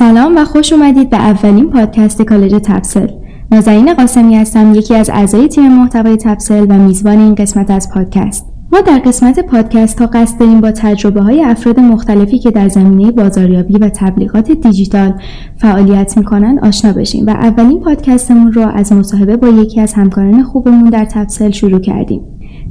سلام و خوش اومدید به اولین پادکست کالج تبسل نازنین قاسمی هستم یکی از اعضای تیم محتوای تبسل و میزبان این قسمت از پادکست. ما در قسمت پادکست تا قصد داریم با تجربه های افراد مختلفی که در زمینه بازاریابی و تبلیغات دیجیتال فعالیت می‌کنند آشنا بشیم و اولین پادکستمون رو از مصاحبه با یکی از همکاران خوبمون در تبسل شروع کردیم.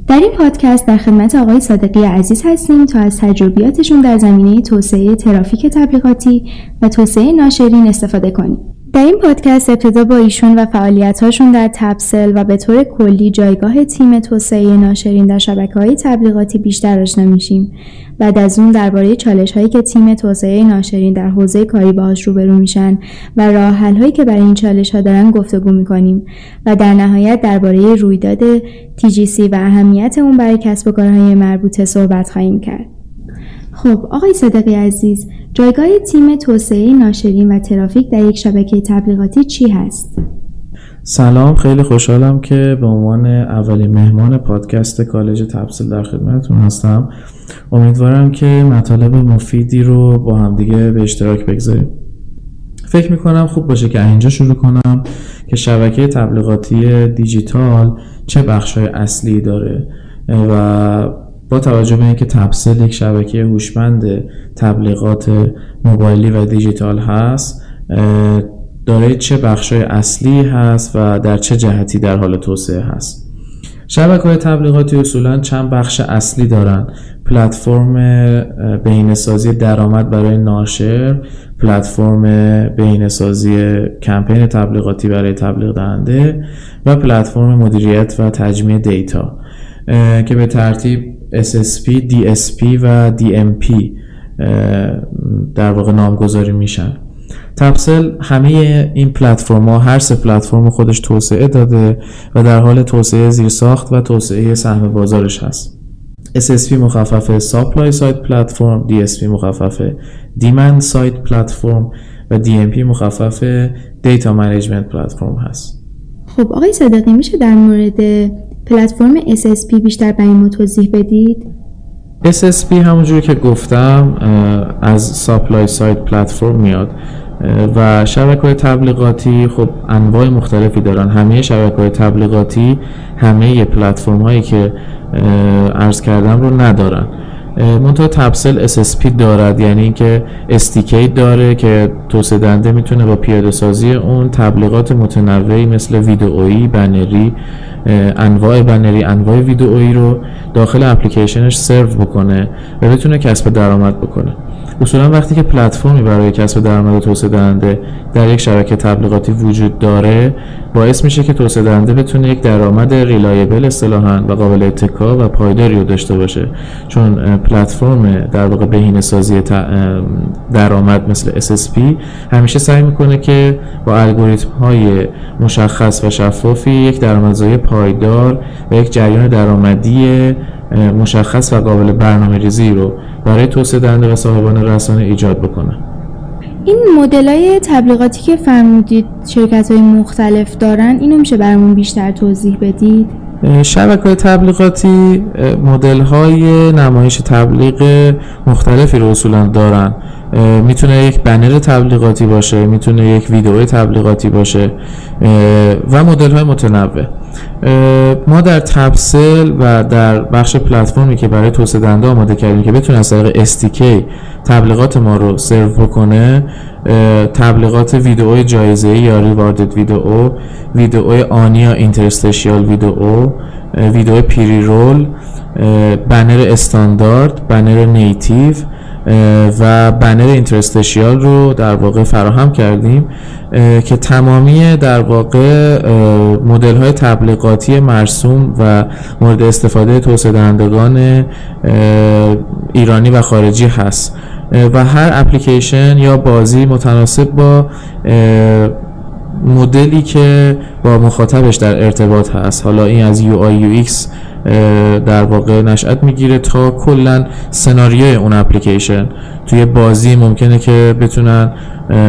در این پادکست در خدمت آقای صادقی عزیز هستیم تا از تجربیاتشون در زمینه توسعه ترافیک تبلیغاتی و توسعه ناشرین استفاده کنیم. در این پادکست ابتدا با ایشون و فعالیت‌هاشون در تبسل و به طور کلی جایگاه تیم توسعه ناشرین در شبکه های تبلیغاتی بیشتر آشنا میشیم. بعد از اون درباره چالش هایی که تیم توسعه ناشرین در حوزه کاری باهاش روبرو میشن و راه هایی که برای این چالش ها دارن گفتگو می‌کنیم و در نهایت درباره رویداد TGC و اهمیت اون برای کسب و کارهای مربوطه صحبت خواهیم کرد. خب آقای صدقی عزیز جایگاه تیم توسعه ناشرین و ترافیک در یک شبکه تبلیغاتی چی هست؟ سلام خیلی خوشحالم که به عنوان اولین مهمان پادکست کالج تبسل در خدمتتون هستم امیدوارم که مطالب مفیدی رو با همدیگه به اشتراک بگذاریم فکر می‌کنم خوب باشه که اینجا شروع کنم که شبکه تبلیغاتی دیجیتال چه بخش های اصلی داره و با توجه به اینکه تبسل یک شبکه هوشمند تبلیغات موبایلی و دیجیتال هست داره چه بخشای اصلی هست و در چه جهتی در حال توسعه هست. شبکه های تبلیغاتی اصولا چند بخش اصلی دارن. پلتفرم بهینه‌سازی درآمد برای ناشر پلتفرم بهینه‌سازی کمپین تبلیغاتی برای تبلیغ دهنده و پلتفرم مدیریت و تجمیع دیتا که به ترتیب SSP, DSP و DMP در واقع نامگذاری میشن. تپسل همه این پلتفرم ها هر سه پلتفرم خودش توسعه داده و در حال توسعه زیر ساخت و توسعه سهم بازارش هست. SSP مخفف Supply Side Platform DSP مخفف Demand Side Platform و DMP مخفف Data Management Platform هست. خب آقای صدقی میشه در مورد پلتفرم SSP بیشتر به ما توضیح بدید؟ SSP همونجوری که گفتم از ساپلای سایت پلتفرم میاد. و شبکه تبلیغاتی خب انواع مختلفی دارن. همه شبکه تبلیغاتی همه پلتفرم هایی که عرض کردم رو ندارن. منتها تبسل SSP دارد یعنی اینکه استیکی داره که توسعه دهنده می‌تونه با پیاده سازی اون تبلیغات متنوعی مثل ویدئویی بنری انواع بنری انواع ویدئویی رو داخل اپلیکیشنش سرو بکنه و بتونه کسب درآمد بکنه. اصولا وقتی که پلتفرمی برای کسب درآمد و توسعه دهنده در یک شبکه تبلیغاتی وجود داره باعث میشه که توسعه دهنده بتونه یک درآمد ریلایبل اصطلاحا و قابل اتکا و پایداری رو داشته باشه. چون پلتفرم در واقع بهینه سازی درآمد مثل SSP همیشه سعی می‌کنه که با الگوریتم های مشخص و شفافی یک درآمدزایی پایدار و یک جریان درآمدی مشخص و قابل برنامه ریزی رو برای توسعه دهنده و صاحبان رسانه ایجاد بکنه. این مدل های تبلیغاتی که فرمودید شرکت های مختلف دارن اینو میشه برامون بیشتر توضیح بدید؟ شبکه های تبلیغاتی مدل های نمایش تبلیغ مختلفی رو اصولا دارن. می‌تونه یک بنر تبلیغاتی باشه می‌تونه یک ویدیو تبلیغاتی باشه و مدل های متنوع ما در تبسل و در بخش پلتفرمی که برای توسعه دهنده آماده کردیم که بتونه از طریق SDK تبلیغات ما رو سرو بکنه تبلیغات ویدئو جایزه یا ریواردد ویدئو ویدئو آنی یا اینترستشیال ویدئو ویدئو پیری رول بنر استاندارد بنر نیتیو و بنر اینترستشیال رو در واقع فراهم کردیم که تمامی در واقع مدل های تبلیغاتی مرسوم و مورد استفاده توسعه دهندگان ایرانی و خارجی هست. و هر اپلیکیشن یا بازی متناسب با مدلی که با مخاطبش در ارتباط هست. حالا این از UI UX در واقع نشأت می‌گیره تا کلا سناریوی اون اپلیکیشن. توی بازی ممکنه که بتونن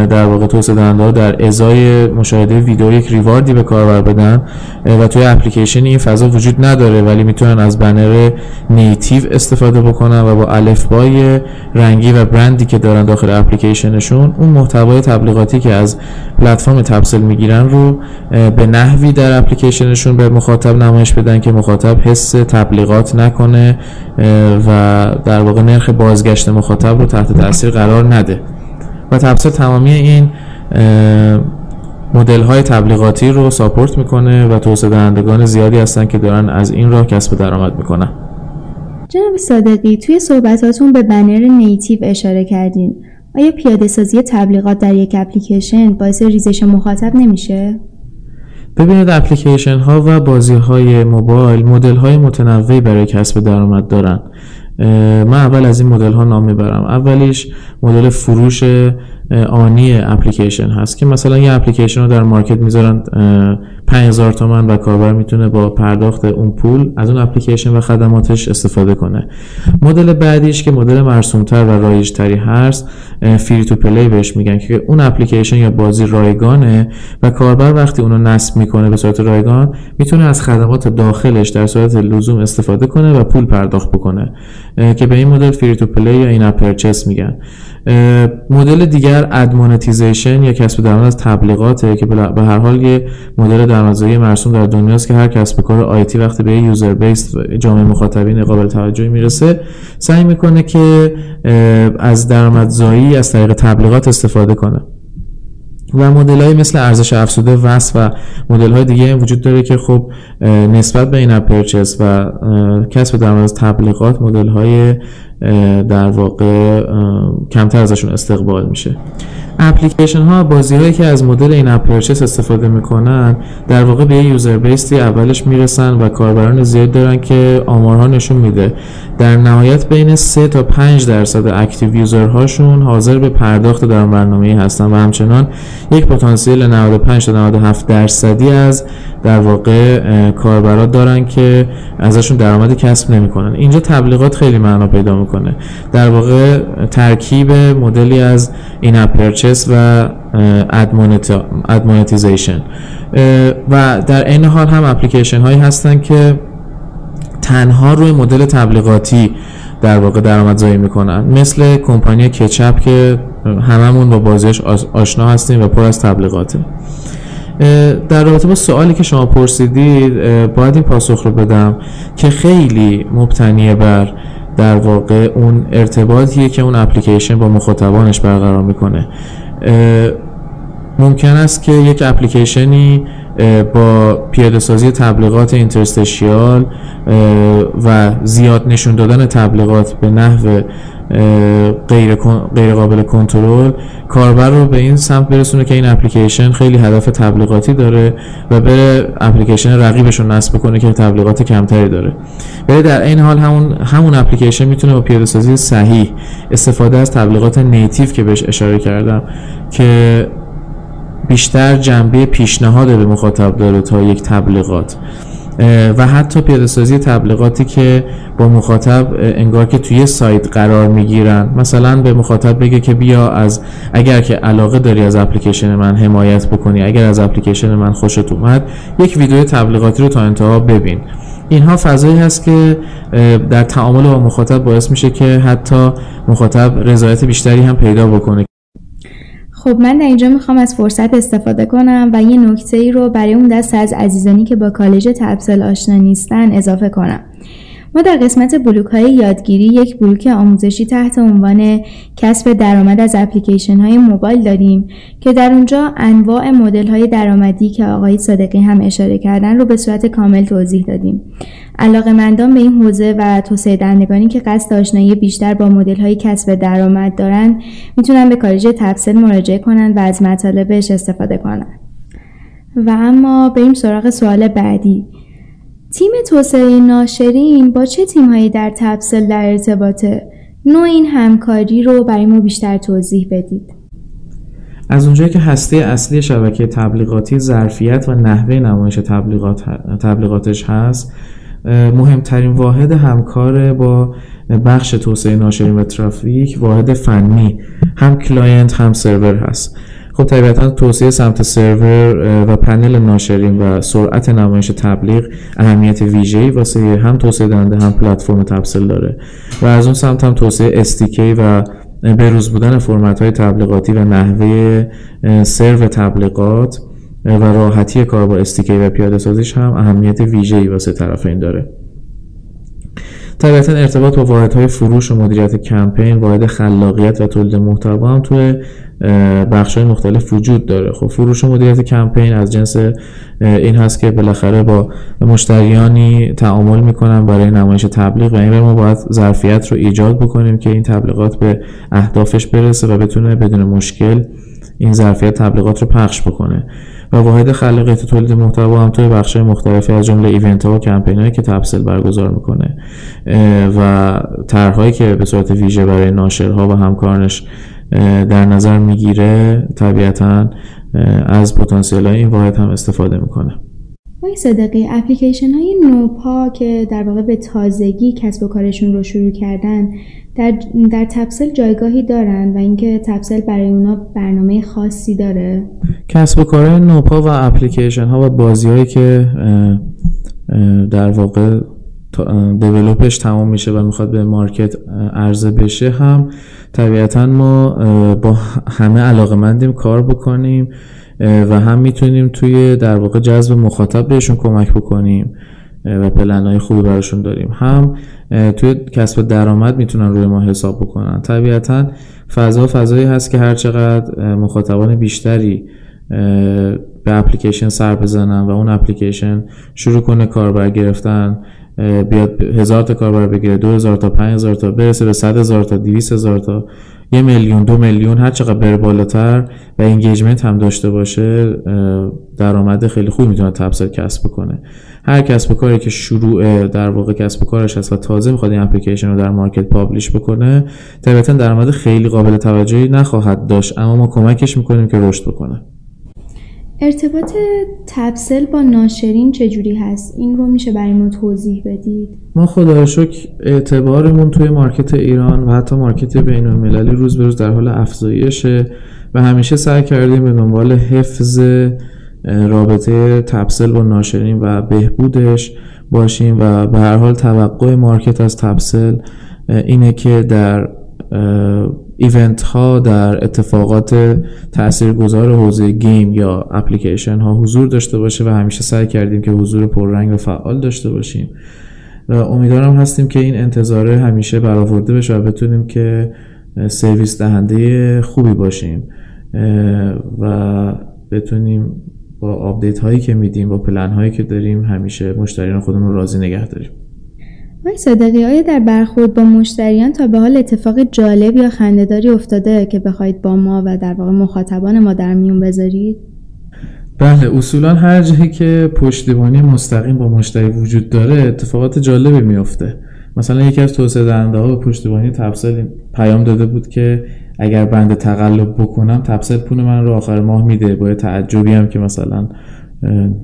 در واقع توسعه دهنده در ازای مشاهده ویدیو یک ریواردی به کاربر بدن و توی اپلیکیشن این فضا وجود نداره ولی می‌تونن از بنر نیتیو استفاده بکنن و با الفبای رنگی و برندی که دارن داخل اپلیکیشنشون اون محتوای تبلیغاتی که از پلتفرم تبسل می‌گیرن رو به نحوی در اپلیکیشنشون به مخاطب نمایش بدن که مخاطب حس تبلیغات نکنه و در واقع نرخ بازگشت مخاطب رو تحت تاثیر قرار نده. و تبسل تمامی این مدل های تبلیغاتی رو ساپورت می‌کنه و توسعه دهندگان زیادی هستن که دارن از این راه کسب درآمد می‌کنن. جناب صادقی توی صحبتاتون به بنر نیتیو اشاره کردین. آیا پیاده سازی تبلیغات در یک اپلیکیشن باعث ریزش مخاطب نمیشه؟ ببینید اپلیکیشن ها و بازی های موبایل مدل های متنوعی برای کسب درآمد دارن. من اول از این مدل ها نام می‌برم. اولیش مدل فروش آنی اپلیکیشن هست که مثلا یه اپلیکیشن رو در مارکت می‌ذارن 5000 تومن و کاربر می‌تونه با پرداخت اون پول از اون اپلیکیشن و خدماتش استفاده کنه. مدل بعدیش که مدل مرسومتر و رایجتری هست free to play بهش میگن که اون اپلیکیشن یا بازی رایگانه و کاربر وقتی اونو نصب می‌کنه به صورت رایگان می‌تونه از خدمات داخلش در صورت لزوم استفاده کنه و پول پرداخت بکنه که به این مدل free to play یا in-app purchase میگن. مدل دیگر ad monetization یا کسب درآمد از تبلیغاته که به هر حال یه مدل درآمدزایی مرسوم در دنیاست که هر کسب کار IT وقتی به user base جامعه مخاطبین قابل توجهی می‌رسه سعی می‌کنه که از درآمدزایی از طریق تبلیغات استفاده کنه. و مدل های مثل ارزش افزوده VAS و مدل های دیگه وجود داره که خب نسبت به in-app purchase و کسب درآمد از تبلیغات مدل های در واقع کمتر ازشون استقبال میشه. اپلیکیشن ها بازی هایی که از مدل in-app purchase استفاده می‌کنن در واقع به user base ی اولش می‌رسن و کاربران زیاد دارن که آمارها نشون میده. در نهایت بین 3 تا 5 درصد active user هاشون حاضر به پرداخت در برنامه هستن و همچنان یک پتانسیل 95 تا 97 درصدی از در واقع کاربرا دارن که ازشون درآمد کسب نمی‌کنن. اینجا تبلیغات خیلی معنا پیدا می‌کنه. در واقع ترکیب مدلی از in-app purchase و ad monetization و در این حال هم اپلیکیشن هایی هستن که تنها روی مدل تبلیغاتی در واقع درآمدزایی می‌کنن. مثل کمپانی کچپ که هممون با بازیش آشنا هستیم و پر از تبلیغاته. در رابطه با سوالی که شما پرسیدید باید این پاسخ رو بدم که خیلی مبتنیه بر در واقع اون ارتباطیه که اون اپلیکیشن با مخاطبانش برقرار می‌کنه. ممکن است که یک اپلیکیشنی با پیاده سازی تبلیغات اینترستشیال و زیاد نشون دادن تبلیغات به نحو غیر, غیر قابل کنترل کاربر رو به این سمت برسونه که این اپلیکیشن خیلی هدف تبلیغاتی داره و به اپلیکیشن رقیبش رو نصب کنه که تبلیغات کمتری داره. ولی در این حال همون همون اپلیکیشن می‌تونه با پیاده سازی صحیح استفاده از تبلیغات نیتیو که بهش اشاره کردم که بیشتر جنبه پیشنهاد به مخاطب داره تا یک تبلیغات. و حتی پیاده سازی تبلیغاتی که با مخاطب انگار که توی سایت قرار می‌گیرن. مثلا به مخاطب بگه که بیا از اگر که علاقه داری از اپلیکیشن من حمایت بکنی اگر از اپلیکیشن من خوشت اومد یک ویدیو تبلیغاتی رو تا انتها ببین. اینها فضایی هست که در تعامل با مخاطب باعث میشه که حتی مخاطب رضایت بیشتری هم پیدا بکنه. خب من در اینجا می‌خوام از فرصت استفاده کنم و یه نکته ای رو برای اون دست از عزیزانی که با کالج تبسل آشنا نیستن اضافه کنم ما در قسمت بلوک های یادگیری یک بلوک آموزشی تحت عنوان کسب درآمد از اپلیکیشن های موبایل داریم که در اونجا انواع مدل های درآمدی که آقای صادقی هم اشاره کردن رو به صورت کامل توضیح دادیم. مندان به این حوزه و توسعه دهندگانی که قصد آشنایی بیشتر با مدل های کسب درآمد دارن می‌تونن به کالج تفسیر مراجعه کنند و از مطالبش استفاده کنند. و اما بریم سراغ سوال بعدی تیم توسعه ناشرین با چه تیمهایی در تفصیل در ارتباطه؟ نوع این همکاری رو برای ما بیشتر توضیح بدید. از اونجایی که هسته اصلی شبکه تبلیغاتی ظرفیت و نحوه نمایش تبلیغات تبلیغاتش هست مهمترین واحد همکار با بخش توسعه ناشرین و ترافیک واحد فنی. هم client هم سرور هست. خب طبیعتا توسعه سمت سرور و پنل ناشرین و سرعت نمایش تبلیغ اهمیت ویژه‌ای واسه هم توسعه دهنده هم پلتفرم تپسل داره. و از اون سمت هم توسعه SDK و بروز بودن فرمت های تبلیغاتی و نحوه سرو تبلیغات. و راحتی کار با SDK و پیاده سازیش هم اهمیت ویژه‌ای واسه طرفین داره. طبیعتا ارتباط با واحدهای فروش و مدیریت کمپین واحد خلاقیت و تولید محتوا هم توی بخش های مختلف وجود داره. خب فروش و مدیریت کمپین از جنس این هست که بالاخره با مشتریانی تعامل می‌کنن برای نمایش تبلیغ و این ما باید ظرفیت رو ایجاد بکنیم که این تبلیغات به اهدافش برسه و بتونه بدون مشکل این ظرفیت تبلیغات رو پخش بکنه. و واحد خلاقیت تولید محتوا هم توی بخش مختلفی از جمله ایونت ها و کمپین که تبسل برگزار می‌کنه و طرحهایی که به صورت ویژه برای ناشرها و همکارانش در نظر می‌گیره طبیعتا از پتانسیل این واحد هم استفاده می‌کنه. آقای صدقی اپلیکیشن های نوپا که در واقع به تازگی کسب و کارشون رو شروع کردن در, در تپسل جایگاهی دارن و اینکه تپسل برای اونا برنامه خاصی داره. کسب و کارهای نوپا و اپلیکیشن ها و بازی هایی که در واقع دیولوپش تمام میشه و می‌خواد به مارکت عرضه بشه هم طبیعتا ما با همه علاقه مندیم کار بکنیم. و هم می‌تونیم توی در واقع جذب مخاطب بهشون کمک بکنیم و پلن های خوبی براشون داریم. هم توی کسب درآمد می‌تونن روی ما حساب بکنن. طبیعتا فضا فضایی هست که هر چقدر مخاطبان بیشتری به اپلیکیشن سر بزنن و اون اپلیکیشن شروع کنه کاربر گرفتن بیاد هزار تا کاربر بگیره دو هزار تا پنج هزار تا برسه به صد هزار تا دیویس هزار تا یه میلیون دو میلیون هر چقدر بره بالاتر و انگیجمنت هم داشته باشه درآمد خیلی خوب می‌تونه تپسل کسب بکنه. هر کسب کاری که شروع در واقع کسب کارش هست و تازه می‌خواد این اپلیکیشن رو در market publish بکنه طبیعتا درآمد خیلی قابل توجهی نخواهد داشت اما ما کمکش می‌کنیم که رشد بکنه. ارتباط تپسل با ناشرین چجوری هست؟ این رو میشه برای ما توضیح بدید؟ ما خدا شکر اعتبارمون توی market ایران و حتی market بین المللی روز به روز در حال افزایشه و همیشه سعی کردیم به دنبال حفظ رابطه تپسل با ناشرین و بهبودش باشیم و به هر حال توقع market از تپسل اینه که در event ها در اتفاقات تاثیرگذار حوزه game یا اپلیکیشن ها حضور داشته باشه و همیشه سعی کردیم که حضور پررنگ و فعال داشته باشیم. و امیدوارم هستیم که این انتظاره همیشه برآورده بشه و بتونیم که سرویس دهنده خوبی باشیم و بتونیم با update هایی که میدیم با پلن هایی که داریم همیشه مشتریان خودمون راضی نگه داریم. آقای صادقی آیا در برخورد با مشتریان تا به حال اتفاق جالب یا خندهداری افتاده که بخواید با ما و در واقع مخاطبان ما در میون بذارید؟ بله اصولا هر جایی که پشتیبانی مستقیم با مشتری وجود داره اتفاقات جالبی میفته مثلا یکی از توسعه دهنده ها به پشتیبانی تبسل پیام داده بود که اگر بند تقلب بکنم تبسل پول من رو آخر ماه میده با تعجبی هم که مثلا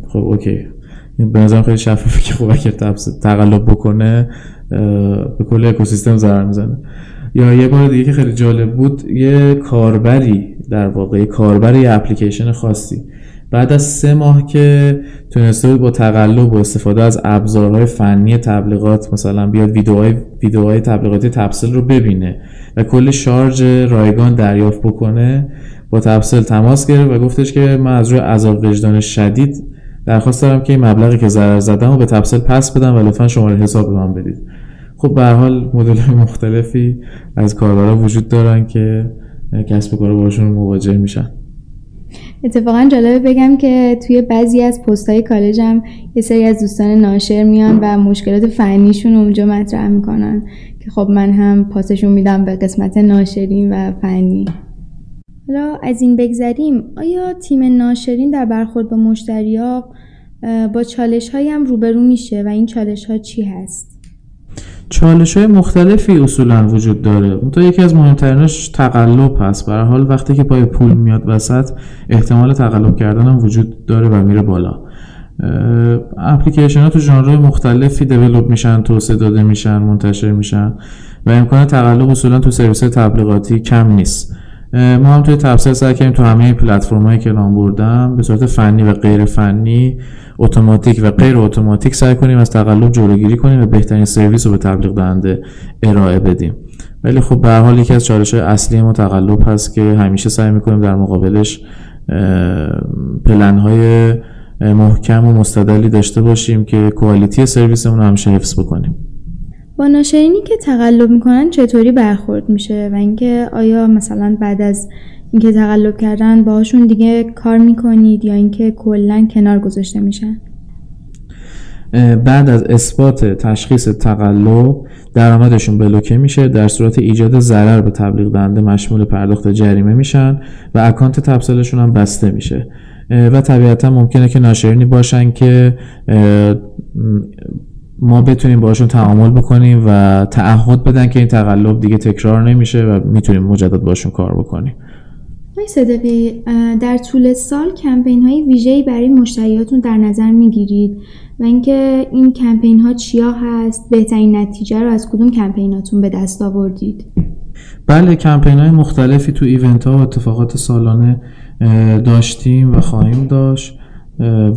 خب اوکی به نظرم خیلی شفافه که خب اگر تقلب بکنه به کل اکوسیستم ضرر می‌زنه. یا یه بار دیگه که خیلی جالب بود یه کاربری در واقع کاربر یه اپلیکیشن خاصی. بعد از سه ماه که تونسته با تقلب و استفاده از ابزارهای فنی تبلیغات مثلا بیاد ویدیوهای ویدیوهای تبلیغاتی تبسل رو ببینه و کل شارژ رایگان دریافت بکنه با تبسل تماس گرفت و گفتش که من از روی عذاب وجدان شدید درخواست دارم که این مبلغی که ضرر زدم و به تبسل پس بدم و لطفا شماره حساب به من بدید. خب به حال مدل مختلفی از کاربرا وجود دارن که کسب کار باشون مواجه میشن. اتفاقا جالبه بگم که توی بعضی از پست های کالجم یه سری از دوستان ناشر میان و مشکلات فنیشون اونجا مطرح می‌کنن که خب من هم پاسشون میدم به قسمت ناشرین و فنی. حالا از این بگذریم. آیا تیم ناشرین در برخورد با ها با چالش هایی هم روبرو میشه و این چالش ها چی هست؟ چالش های مختلفی اصولا وجود داره. اون یکی از مهمترینش تقلب هست. برای حال وقتی که پای پول میاد وسط احتمال تقلب کردن هم وجود داره و میره بالا. اپلیکیشن ها تو ژانرهای مختلفی دیولپ میشن توسعه داده میشن منتشر میشن و امکان تقلب اصولا تو سرویس تبلیغاتی کم نیست. ما هم توی تفسیر سعی کردیم تو همه پلتفرم‌هایی که نام بردم به صورت فنی و غیر فنی اتوماتیک و غیر اتوماتیک سعی کنیم از تقلب جلوگیری کنیم و بهترین سرویس رو به تبلیغ دهنده ارائه بدیم. ولی خب به حال یکی از چالش اصلی ما تقلب هست که همیشه سعی می‌کنیم در مقابلش پلن های محکم و مستدلی داشته باشیم که کوالیتی سرویسمون رو همیشه حفظ بکنیم. با ناشرینی که تقلب می‌کنن چطوری برخورد میشه؟ و اینکه آیا مثلا بعد از اینکه تقلب کردن باهاشون دیگه کار می‌کنید یا اینکه کلا کنار گذاشته میشن؟ بعد از اثبات تشخیص تقلب درآمدشون بلوکه میشه در صورت ایجاد ضرر به تبلیغ دهنده مشمول پرداخت جریمه میشن و اکانت تبسلشون هم بسته میشه. و طبیعتا ممکنه که ناشرینی باشن که ما بتونیم باشون تعامل بکنیم و تعهد بدن که این تقلب دیگه تکرار نمیشه و می‌تونیم مجدد باشون کار بکنیم. آقای صدقی در طول سال کمپین های ویژه‌ای برای مشتریاتون در نظر می‌گیرید و اینکه این کمپین ها چیا هست؟ بهترین نتیجه رو از کدوم کمپیناتون به دست آوردید؟ بله کمپین های مختلفی تو ایونت ها و اتفاقات سالانه داشتیم و خواهیم داشت.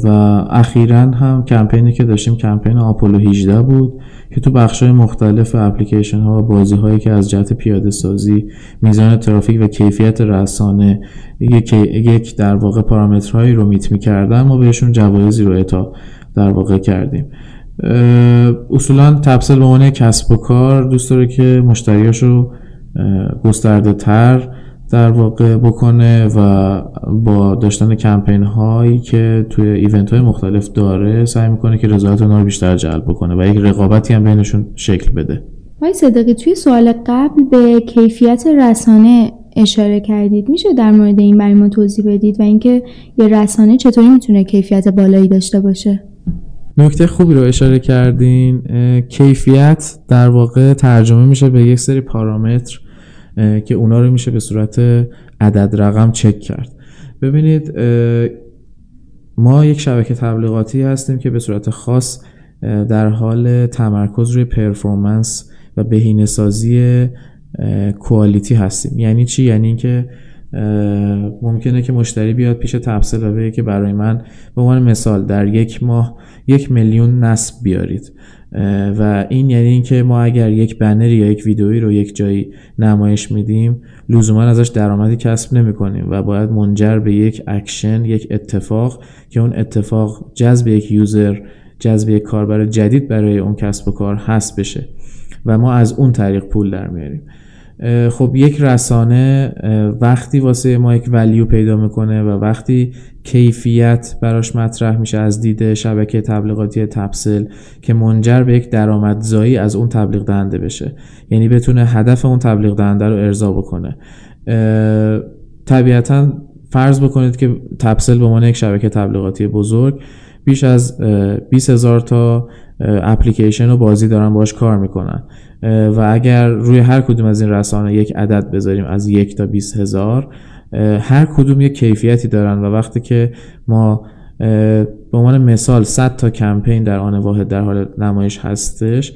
و اخیرا هم کمپینی که داشتیم کمپین آپولو 18 بود که تو بخش مختلف اپلیکیشن ها و بازی هایی که از جهت پیاده سازی میزان ترافیک و کیفیت رسانه یک, یک در واقع پارامترهایی رو میت می‌کردن ما بهشون جوایزی رو اعطا در واقع کردیم. اصولا تبسل به عنوان کسب و کار دوست داره که مشتریاشو گسترده تر در واقع بکنه و با داشتن کمپین هایی که توی ایونت های مختلف داره سعی می‌کنه که رضایت اونها رو بیشتر جلب بکنه و یک رقابتی هم بینشون شکل بده. وای صدقی توی سوال قبل به کیفیت رسانه اشاره کردید. میشه در مورد این برای ما توضیح بدید و اینکه یه رسانه چطوری می‌تونه کیفیت بالایی داشته باشه؟ نکته خوبی رو اشاره کردین کیفیت در واقع ترجمه میشه به یک سری پارامتر. که اونا رو میشه به صورت عدد رقم چک کرد. ببینید ما یک شبکه تبلیغاتی هستیم که به صورت خاص در حال تمرکز روی پرفورمنس و بهینه سازی کوالیتی هستیم. یعنی چی؟ یعنی اینکه ممکنه که مشتری بیاد پیش تبسل و بگه که برای من به عنوان مثال در یک ماه یک میلیون نصب بیارید. و این یعنی اینکه ما اگر یک بنری یا یک ویدئویی رو یک جایی نمایش میدیم لزوما ازش درآمدی کسب نمی کنیم و باید منجر به یک اکشن یک اتفاق که اون اتفاق جذب یک user جذب یک کاربر جدید برای اون کسب و کار هست بشه. و ما از اون طریق پول در میاریم. خب یک رسانه وقتی واسه ما یک ولیو پیدا می‌کنه و وقتی کیفیت براش مطرح میشه از دید شبکه تبلیغاتی تبسل که منجر به یک درآمدزایی از اون تبلیغ دهنده بشه. یعنی بتونه هدف اون تبلیغ دهنده رو ارضا بکنه. طبیعتا فرض بکنید که تبسل به عنوان یک شبکه تبلیغاتی بزرگ بیش از 20 هزار تا اپلیکیشن و بازی دارن باش کار می‌کنن. و اگر روی هر کدوم از این رسانه یک عدد بذاریم از یک تا 20 هزار هر کدوم یک کیفیتی دارن و وقتی که ما به عنوان مثال 100 تا کمپین در آن واحد در حال نمایش هستش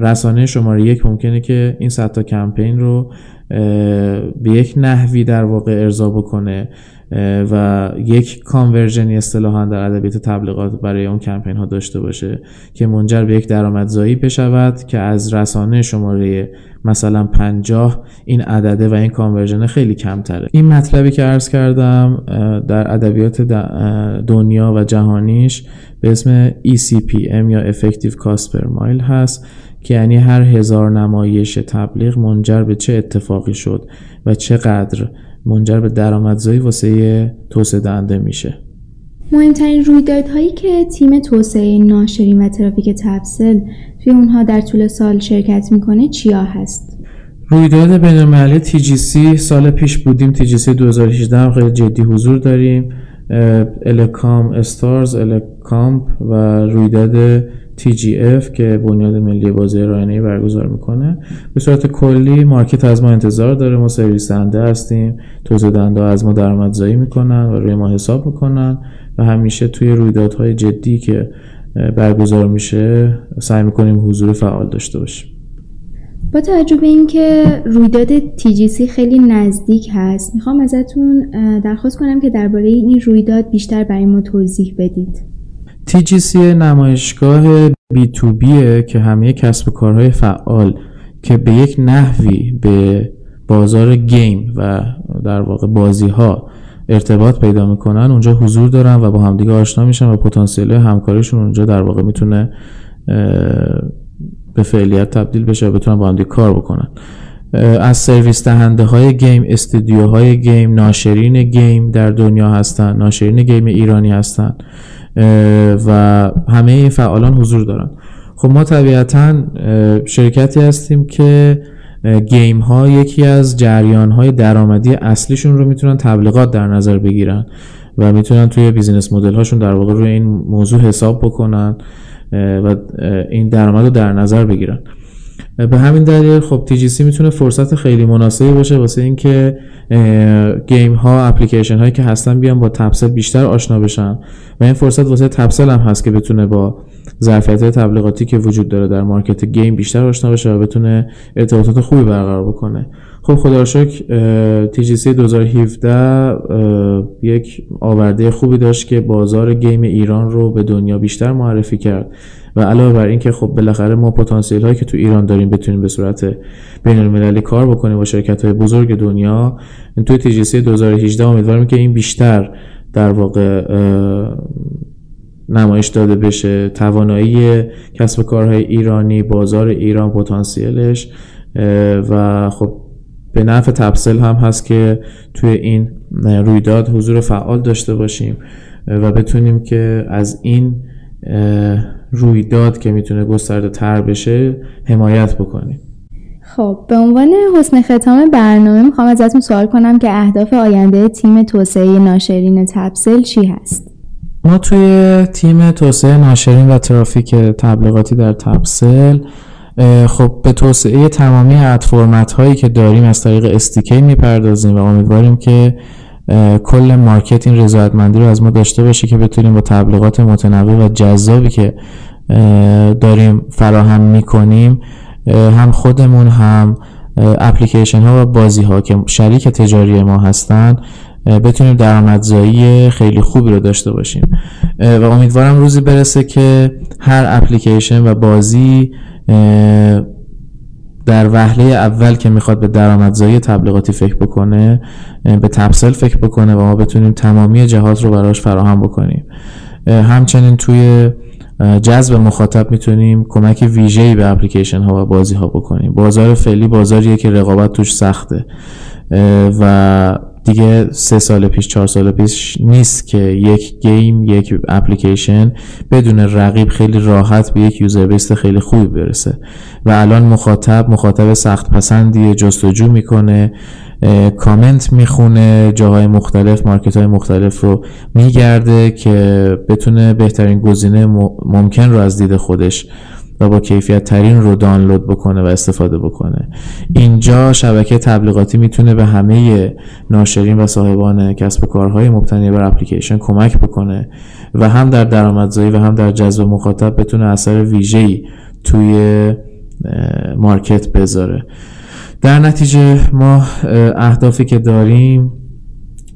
رسانه شماره یک ممکنه که این 100 تا کمپین رو به یک نحوی در واقع ارضا بکنه. و یک کانورژنی اصطلاحا در ادبیات تبلیغات برای اون کمپین ها داشته باشه که منجر به یک درآمدزایی بشود که از رسانه شماره مثلا 50 این عدده و این کانورژن خیلی کمتره. این مطلبی که عرض کردم در ادبیات دنیا و جهانیش به اسم ECPM یا Effective Cost Per Mile هست که یعنی هر هزار نمایش تبلیغ منجر به چه اتفاقی شد و چقدر منجر به درآمدزایی واسه توسعه دهنده میشه. مهمترین رویدادهایی که تیم توسعه ناشرین و ترافیک تبسل توی اونها در طول سال شرکت می‌کنه چیا هست؟ رویداد بین المللی TGC سال پیش بودیم. TGC 2018 هم خیلی جدی حضور داریم. الکام استارز الکامپ و رویداد TGF که بنیاد ملی بازی رایانه برگزار می‌کنه. به صورت کلی مارکت از ما انتظار داره. ما سرویس دهنده هستیم. توزیع دهنده از ما درآمدزایی می‌کنن و روی ما حساب می‌کنن و همیشه توی رویدادهای جدی که برگزار میشه سعی می‌کنیم حضور فعال داشته باشیم. با توجه به اینکه رویداد TGC خیلی نزدیک هست می‌خوام ازتون درخواست کنم که درباره این رویداد بیشتر برای ما توضیح بدید. TGC نمایشگاه B2B که همه کسب کارهای فعال که به یک نحوی به بازار game و در واقع بازی ها ارتباط پیدا می‌کنن اونجا حضور دارن و با همدیگه آشنا میشن و پتانسیل همکاریشون اونجا در واقع می‌تونه به فعلیت تبدیل بشه و بتونن با همدیگه کار بکنن. از سرویس دهنده های game استودیوهای game ناشرین game در دنیا هستن ناشرین game ایرانی هستن. و همه این فعالان حضور دارن. خب ما طبیعتا شرکتی هستیم که game ها یکی از جریان های درآمدی اصلیشون رو می‌تونن تبلیغات در نظر بگیرن و می‌تونن توی business model هاشون در واقع روی این موضوع حساب بکنن و این درآمد رو در نظر بگیرن. به همین دلیل خب TGC می‌تونه فرصت خیلی مناسبی باشه واسه اینکه game ها اپلیکیشن هایی که هستن بیان با تپسل بیشتر آشنا بشن. و این فرصت واسه تپسل هم هست که بتونه با ظرفیت تبلیغاتی که وجود داره در مارکت گیم بیشتر آشنا بشه و بتونه ارتباطات خوبی برقرار بکنه. خب خدا شکر TGC 2017 یک آورده خوبی داشت که بازار گیم ایران رو به دنیا بیشتر معرفی کرد و علاوه بر اینکه خب بالاخره ما پتانسیل هایی که تو ایران داریم بتونیم به صورت بین المللی کار بکنیم با شرکت های بزرگ دنیا توی TGC 2018 امیدوارم که این بیشتر در واقع نمایش داده بشه. توانایی کسب کارهای ایرانی بازار ایران پتانسیلش و خب به نفع تبسل هم هست که توی این رویداد حضور فعال داشته باشیم و بتونیم که از این رویداد که می‌تونه گسترده تر بشه حمایت بکنیم. خب به عنوان حسن ختام برنامه می‌خوام ازتون سوال کنم که اهداف آینده تیم توسعه ناشرین تبسل چی هست؟ ما توی تیم توسعه ناشرین و ترافیک تبلیغاتی در تبسل خب به توسعه تمامی فرمت هایی که داریم از طریق استیکی می‌پردازیم و امیدواریم که کل مارکت این رضایتمندی رو از ما داشته باشه که بتونیم با تبلیغات متنوع و جذابی که داریم فراهم می‌کنیم هم خودمون هم اپلیکیشن ها و بازی ها که شریک تجاری ما هستن بتونیم درآمدزایی خیلی خوبی رو داشته باشیم. و امیدوارم روزی برسه که هر اپلیکیشن و بازی در وهله اول که می‌خواد به درآمدزایی تبلیغاتی فکر بکنه به تبسل فکر بکنه و ما بتونیم تمامی جهات رو براش فراهم بکنیم. همچنین توی جذب مخاطب می‌تونیم کمک ویژه‌ای به اپلیکیشن ها و بازی ها بکنیم. بازار فعلی بازاریه که رقابت توش سخته. و دیگه سه سال پیش چهار سال پیش نیست که یک game یک اپلیکیشن بدون رقیب خیلی راحت به یک user base خیلی خوبی برسه. و الان مخاطب مخاطب سخت پسندیه جستجو می‌کنه. کامنت می‌خونه جاهای مختلف market های مختلف رو میگرده که بتونه بهترین گزینه ممکن رو از دید خودش و با کیفیت ترین رو دانلود بکنه و استفاده بکنه. اینجا شبکه تبلیغاتی می‌تونه به همه ناشرین و صاحبان کسب و کارهای مبتنی بر اپلیکیشن کمک بکنه و هم در درآمدزایی و هم در جذب مخاطب بتونه اثر ویژه‌ای توی مارکت بذاره. در نتیجه ما اهدافی که داریم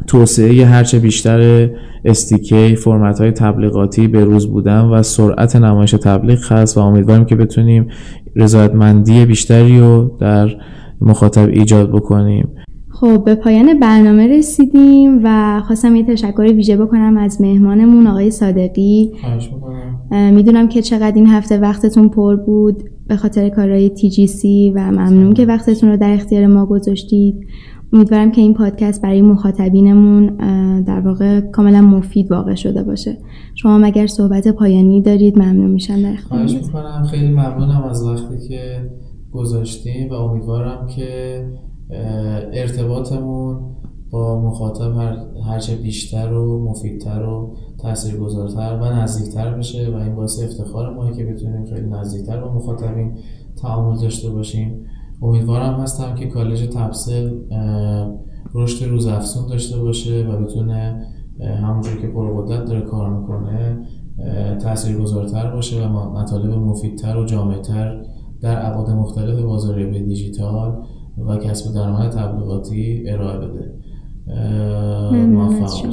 توسعه هرچه بیشتر استیکی فرمت های تبلیغاتی به روز بودن و سرعت نمایش تبلیغ هست و امیدواریم که بتونیم رضایتمندی بیشتری رو در مخاطب ایجاد بکنیم. خب به پایان برنامه رسیدیم و خواستم یه تشکر ویژه بکنم از مهمانمون آقای صادقی. می‌دونم که چقدر این هفته وقتتون پر بود. به خاطر کارهای TGC و ممنون که وقتتون رو در اختیار ما گذاشتید. امیدوارم که این پادکست برای مخاطبینمون در واقع کاملا مفید واقع شده باشه. شما مگر صحبت پایانی دارید ممنون میشم در خواهش می‌کنم. خیلی ممنونم از وقتی که گذاشتیم و امیدوارم که ارتباطمون با مخاطب هر هرچه بیشتر و مفیدتر و تاثیرگذارتر و نزدیکتر بشه و این باعث افتخار ما که بتونیم خیلی نزدیکتر با مخاطبین تعامل داشته باشیم. امیدوارم هستم که کالج تبسل رشد روز افزون داشته باشه و بتونه همونجور که پرقدرت داره کار می‌کنه تاثیرگذارتر باشه و مطالب مفیدتر و جامعتر در ابعاد مختلف بازاریابی دیجیتال و کسب درآمد تبلیغاتی ارائه بده. موفق